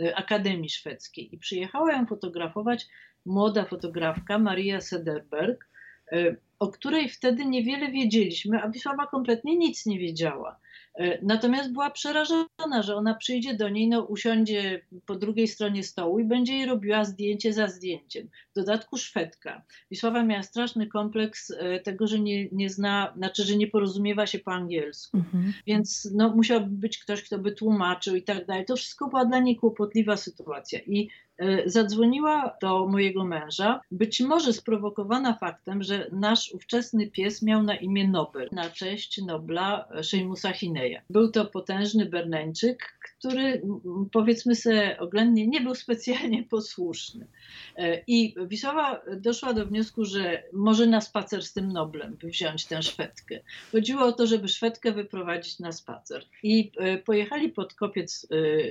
e, Akademii Szwedzkiej. I przyjechała ją fotografować młoda fotografka Maria Sederberg, e, o której wtedy niewiele wiedzieliśmy, a Wisława kompletnie nic nie wiedziała. E, natomiast była przerażona, że ona przyjdzie do niej, no usiądzie po drugiej stronie stołu i będzie jej robiła zdjęcie za zdjęciem. W dodatku Szwedka. Wisława miała straszny kompleks e, tego, że nie, nie zna, znaczy, że nie porozumiewa się po angielsku. Mhm. Więc no, musiałby być ktoś, kto by tłumaczył i tak dalej. To wszystko była dla niej kłopotliwa sytuacja. I zadzwoniła do mojego męża, być może sprowokowana faktem, że nasz ówczesny pies miał na imię Nobel, na cześć Nobla Seymusa Hineya. Był to potężny Berneńczyk, który powiedzmy sobie oględnie nie był specjalnie posłuszny. E, I Wisława doszła do wniosku, że może na spacer z tym Noblem wziąć tę Szwedkę. Chodziło o to, żeby Szwedkę wyprowadzić na spacer. I e, pojechali pod kopiec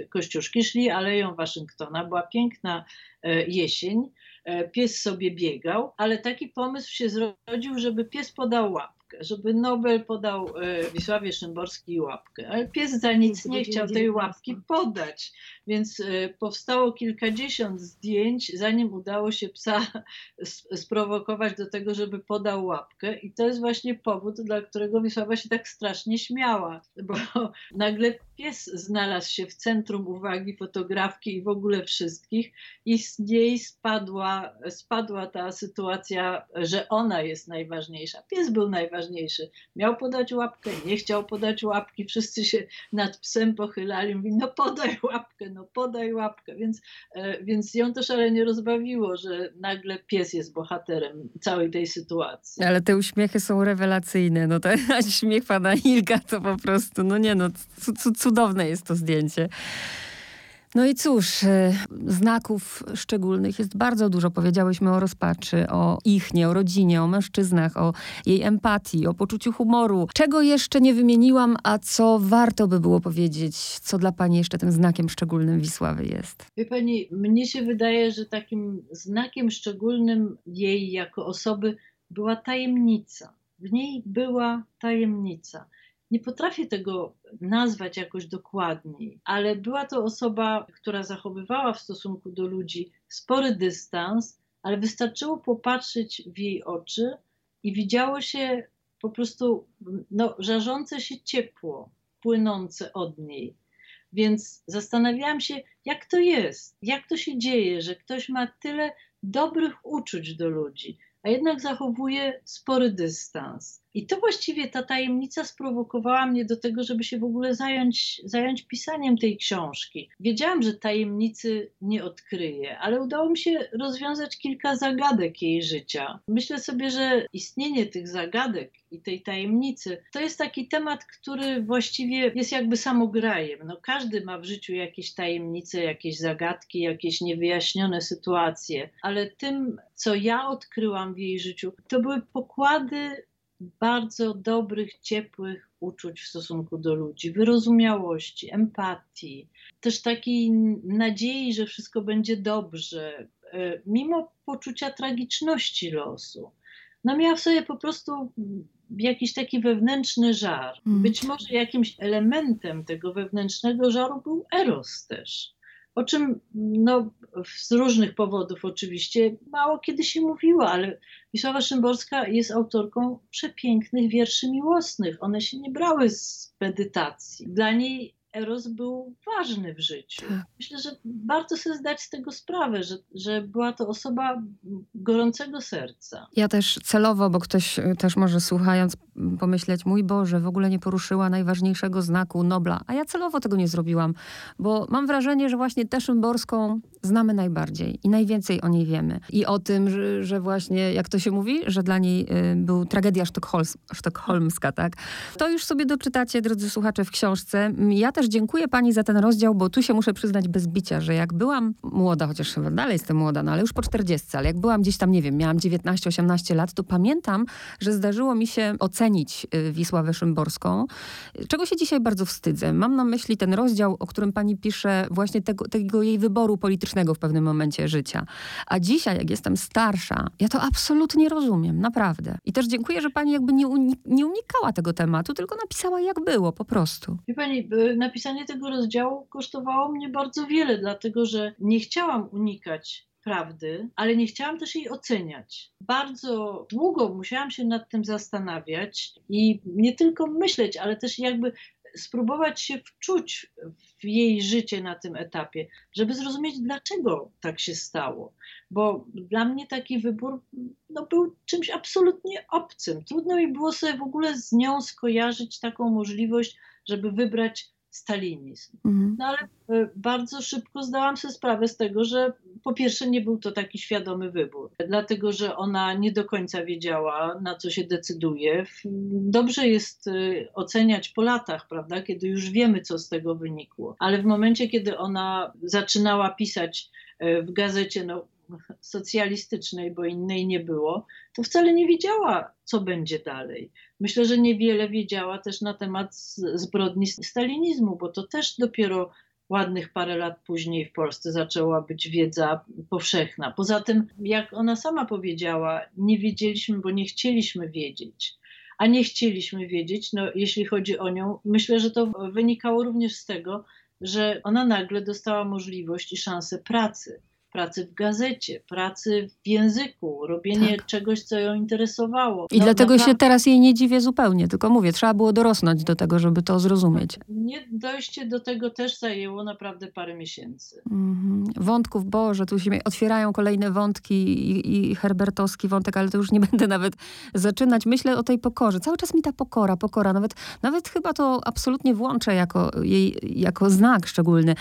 Kościuszki, szli aleją Waszyngtona. Była piękna piękna e, jesień. E, pies sobie biegał, ale taki pomysł się zrodził, żeby pies podał łapkę. Łapkę, żeby Nobel podał e, Wisławie Szymborskiej łapkę, ale pies za nic nie chciał tej łapki podać, więc e, powstało kilkadziesiąt zdjęć, zanim udało się psa <laughs> sprowokować do tego, żeby podał łapkę. I to jest właśnie powód, dla którego Wisława się tak strasznie śmiała, bo <laughs> nagle pies znalazł się w centrum uwagi fotografki i w ogóle wszystkich. I z niej spadła, spadła ta sytuacja, że ona jest najważniejsza. Pies był najważniejszy. Miał podać łapkę, nie chciał podać łapki, wszyscy się nad psem pochylali, mówili, no podaj łapkę, no podaj łapkę. Więc, e, więc ją to szalenie rozbawiło, że nagle pies jest bohaterem całej tej sytuacji. Ale te uśmiechy są rewelacyjne. No ten <laughs> śmiech pana Ilga to po prostu, no nie no, cudowne jest to zdjęcie. No i cóż, e, znaków szczególnych jest bardzo dużo. Powiedziałyśmy o rozpaczy, o ich, nie, o rodzinie, o mężczyznach, o jej empatii, o poczuciu humoru. Czego jeszcze nie wymieniłam, a co warto by było powiedzieć, co dla pani jeszcze tym znakiem szczególnym Wisławy jest? Wie pani, mnie się wydaje, że takim znakiem szczególnym jej jako osoby była tajemnica. W niej była tajemnica nie potrafię tego nazwać jakoś dokładniej, ale była to osoba, która zachowywała w stosunku do ludzi spory dystans, ale wystarczyło popatrzeć w jej oczy i widziało się po prostu no, żarzące się ciepło płynące od niej. Więc zastanawiałam się, jak to jest, jak to się dzieje, że ktoś ma tyle dobrych uczuć do ludzi, a jednak zachowuje spory dystans. I to właściwie ta tajemnica sprowokowała mnie do tego, żeby się w ogóle zająć, zająć pisaniem tej książki. Wiedziałam, że tajemnicy nie odkryję, ale udało mi się rozwiązać kilka zagadek jej życia. Myślę sobie, że istnienie tych zagadek i tej tajemnicy to jest taki temat, który właściwie jest jakby samograjem. No, każdy ma w życiu jakieś tajemnice, jakieś zagadki, jakieś niewyjaśnione sytuacje, ale tym, co ja odkryłam w jej życiu, to były pokłady bardzo dobrych, ciepłych uczuć w stosunku do ludzi, wyrozumiałości, empatii, też takiej nadziei, że wszystko będzie dobrze, e, mimo poczucia tragiczności losu. No miała w sobie po prostu jakiś taki wewnętrzny żar. Mm. Być może jakimś elementem tego wewnętrznego żaru był eros też o czym no, z różnych powodów oczywiście mało kiedy się mówiło, ale Wisława Szymborska jest autorką przepięknych wierszy miłosnych. One się nie brały z medytacji. Dla niej Eros był ważny w życiu. Tak. Myślę, że warto sobie zdać z tego sprawę, że, że była to osoba gorącego serca. Ja też celowo, bo ktoś y, też może słuchając pomyśleć, mój Boże, w ogóle nie poruszyła najważniejszego znaku Nobla. A ja celowo tego nie zrobiłam, bo mam wrażenie, że właśnie Szymborską znamy najbardziej i najwięcej o niej wiemy. I o tym, że, że właśnie, jak to się mówi, że dla niej y, był tragedia sztokholms, sztokholmska, tak? To już sobie doczytacie, drodzy słuchacze, w książce. Ja też dziękuję pani za ten rozdział, bo tu się muszę przyznać bez bicia, że jak byłam młoda, chociaż dalej jestem młoda, no ale już po 40, ale jak byłam gdzieś tam, nie wiem, miałam 19-18 lat, to pamiętam, że zdarzyło mi się ocenić y, Wisławę Szymborską, czego się dzisiaj bardzo wstydzę. Mam na myśli ten rozdział, o którym pani pisze, właśnie tego, tego jej wyboru politycznego w pewnym momencie życia. A dzisiaj, jak jestem starsza, ja to absolutnie rozumiem, naprawdę. I też dziękuję, że pani jakby nie, unikała tego tematu, tylko napisała jak było, po prostu. Wie pani, napisanie tego rozdziału kosztowało mnie bardzo wiele, dlatego że nie chciałam unikać prawdy, ale nie chciałam też jej oceniać. Bardzo długo musiałam się nad tym zastanawiać i nie tylko myśleć, ale też jakby spróbować się wczuć w jej życie na tym etapie, żeby zrozumieć, dlaczego tak się stało. Bo dla mnie taki wybór no, był czymś absolutnie obcym. Trudno mi było sobie w ogóle z nią skojarzyć taką możliwość, żeby wybrać stalinizm. Mhm. No ale e, bardzo szybko zdałam sobie sprawę z tego, że po pierwsze nie był to taki świadomy wybór, dlatego że ona nie do końca wiedziała, na co się decyduje. Dobrze jest e, oceniać po latach, prawda, kiedy już wiemy, co z tego wynikło, ale w momencie, kiedy ona zaczynała pisać e, w gazecie, no socjalistycznej, bo innej nie było, to wcale nie wiedziała, co będzie dalej. Myślę, że niewiele wiedziała też na temat zbrodni stalinizmu, bo to też dopiero ładnych parę lat później w Polsce zaczęła być wiedza powszechna. Poza tym, jak ona sama powiedziała, nie wiedzieliśmy, bo nie chcieliśmy wiedzieć. a nie chcieliśmy wiedzieć, no jeśli chodzi o nią. Myślę, że to wynikało również z tego, że ona nagle dostała możliwość i szansę pracy pracy w gazecie, pracy w języku, robienie tak. czegoś, co ją interesowało. I no, dlatego się teraz jej nie dziwię zupełnie, tylko mówię, trzeba było dorosnąć do tego, żeby to zrozumieć. Nie, dojście do tego też zajęło naprawdę parę miesięcy. Mhm. Wątków, Boże, tu się otwierają kolejne wątki i, i herbertowski wątek, ale to już nie <laughs> będę nawet zaczynać. Myślę o tej pokorze. Cały czas mi ta pokora, pokora, nawet, nawet chyba to absolutnie włączę jako jej, jako znak szczególny,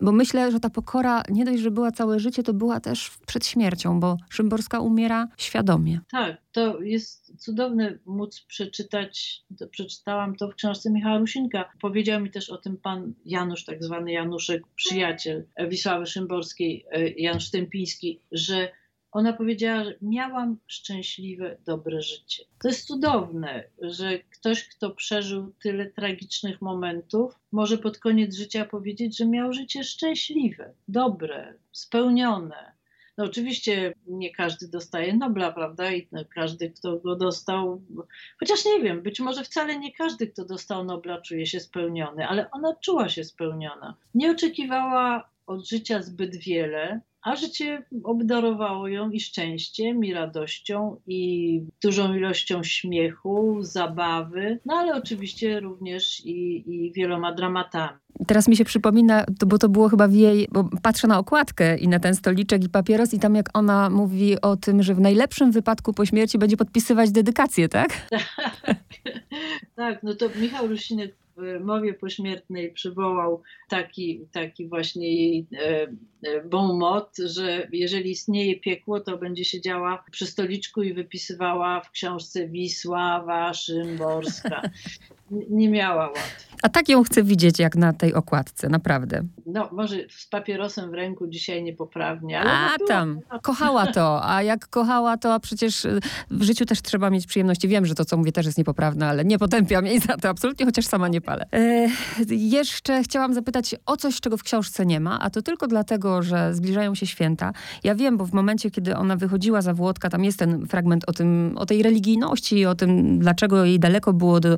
bo myślę, że ta pokora nie dość, że była całe życie, to była też przed śmiercią, bo Szymborska umiera świadomie. Tak, to jest cudowne móc przeczytać, to przeczytałam to w książce Michała Rusinka. Powiedział mi też o tym pan Janusz, tak zwany Januszek, przyjaciel Wisławy Szymborskiej, e, Jan Sztępiński, że ona powiedziała, że miałam szczęśliwe, dobre życie. To jest cudowne, że ktoś, kto przeżył tyle tragicznych momentów, może pod koniec życia powiedzieć, że miał życie szczęśliwe, dobre, spełnione. No oczywiście nie każdy dostaje Nobla, prawda? I no, każdy, kto go dostał, chociaż nie wiem, być może wcale nie każdy, kto dostał Nobla, czuje się spełniony, ale ona czuła się spełniona. Nie oczekiwała od życia zbyt wiele, a życie obdarowało ją i szczęściem, i radością, i dużą ilością śmiechu, zabawy, no ale oczywiście również i, i wieloma dramatami. Teraz mi się przypomina, bo to było chyba w jej, bo patrzę na okładkę i na ten stoliczek i papieros i tam jak ona mówi o tym, że w najlepszym wypadku po śmierci będzie podpisywać dedykację, tak? <laughs> tak, no to Michał Rusinek w mowie pośmiertnej przywołał taki, taki właśnie jej e, bon mot, że jeżeli istnieje piekło, to będzie siedziała przy stoliczku i wypisywała w książce Wisława Szymborska. <laughs> Nie miała łatwo. A tak ją chcę widzieć jak na tej okładce, naprawdę. No, może z papierosem w ręku dzisiaj niepoprawnie, ale. A tam, kochała to. A jak kochała to, a przecież y, w życiu też trzeba mieć przyjemności. Wiem, że to, co mówię, też jest niepoprawne, ale nie potępiam jej za to absolutnie, chociaż sama nie palę. E, jeszcze chciałam zapytać o coś, czego w książce nie ma, a to tylko dlatego, że zbliżają się święta. Ja wiem, bo w momencie, kiedy ona wychodziła za Włodka, tam jest ten fragment o, tym, o tej religijności, o tym, dlaczego jej daleko było do,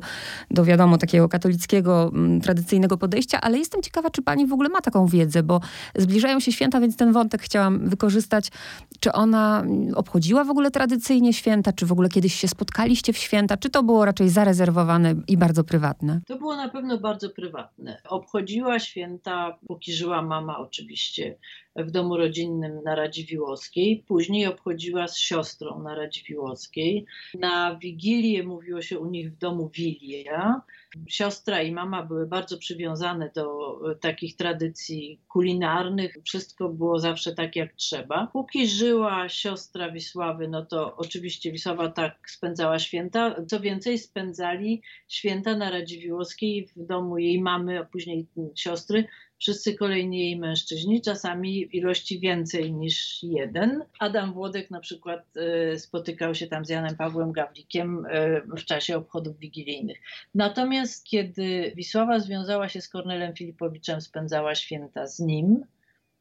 do wiadomo, takiego katolickiego, mm, tradycyjnego podejścia, ale jestem ciekawa, czy pani w ogóle ma taką wiedzę, bo zbliżają się święta, więc ten wątek chciałam wykorzystać. Czy ona obchodziła w ogóle tradycyjnie święta, czy w ogóle kiedyś się spotkaliście w święta, czy to było raczej zarezerwowane i bardzo prywatne? To było na pewno bardzo prywatne. Obchodziła święta, póki żyła mama oczywiście, w domu rodzinnym na Radziwiłowskiej. Później obchodziła z siostrą na Radziwiłowskiej. Na Wigilię mówiło się u nich w domu Wilia. Siostra i mama były bardzo przywiązane do takich tradycji kulinarnych. Wszystko było zawsze tak jak trzeba. Póki żyła siostra Wisławy, no to oczywiście Wisława tak spędzała święta. Co więcej, spędzali święta na Radziwiłowskiej w domu jej mamy, a później siostry wszyscy kolejni jej mężczyźni, czasami w ilości więcej niż jeden. Adam Włodek na przykład e, spotykał się tam z Janem Pawłem Gawlikiem e, w czasie obchodów wigilijnych. Natomiast kiedy Wisława związała się z Kornelem Filipowiczem, spędzała święta z nim,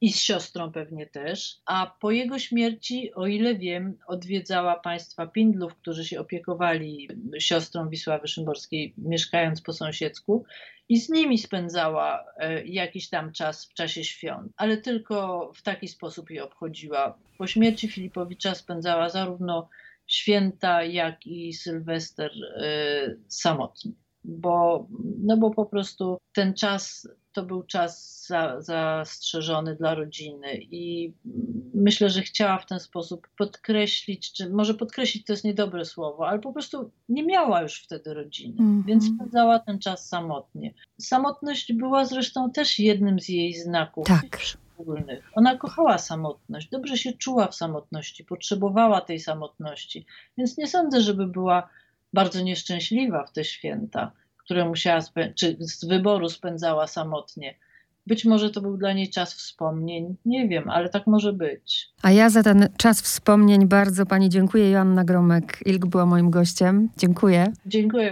i z siostrą pewnie też. A po jego śmierci, o ile wiem, odwiedzała państwa Pindlów, którzy się opiekowali siostrą Wisławy Szymborskiej, mieszkając po sąsiedzku i z nimi spędzała e, jakiś tam czas w czasie świąt, ale tylko w taki sposób je obchodziła. Po śmierci Filipowicza spędzała zarówno święta, jak i Sylwester e, samotnie bo, no bo po prostu ten czas to był czas za, zastrzeżony dla rodziny i myślę, że chciała w ten sposób podkreślić, czy może podkreślić to jest niedobre słowo, ale po prostu nie miała już wtedy rodziny, mm -hmm. więc spędzała ten czas samotnie. Samotność była zresztą też jednym z jej znaków. Tak. Szczególnych. Ona kochała samotność, dobrze się czuła w samotności, potrzebowała tej samotności, więc nie sądzę, żeby była bardzo nieszczęśliwa w te święta, które musiała, czy z wyboru spędzała samotnie. Być może to był dla niej czas wspomnień, nie wiem, ale tak może być. A ja za ten czas wspomnień bardzo Pani dziękuję. Joanna Gromek-Ilk była moim gościem. Dziękuję. Dziękuję.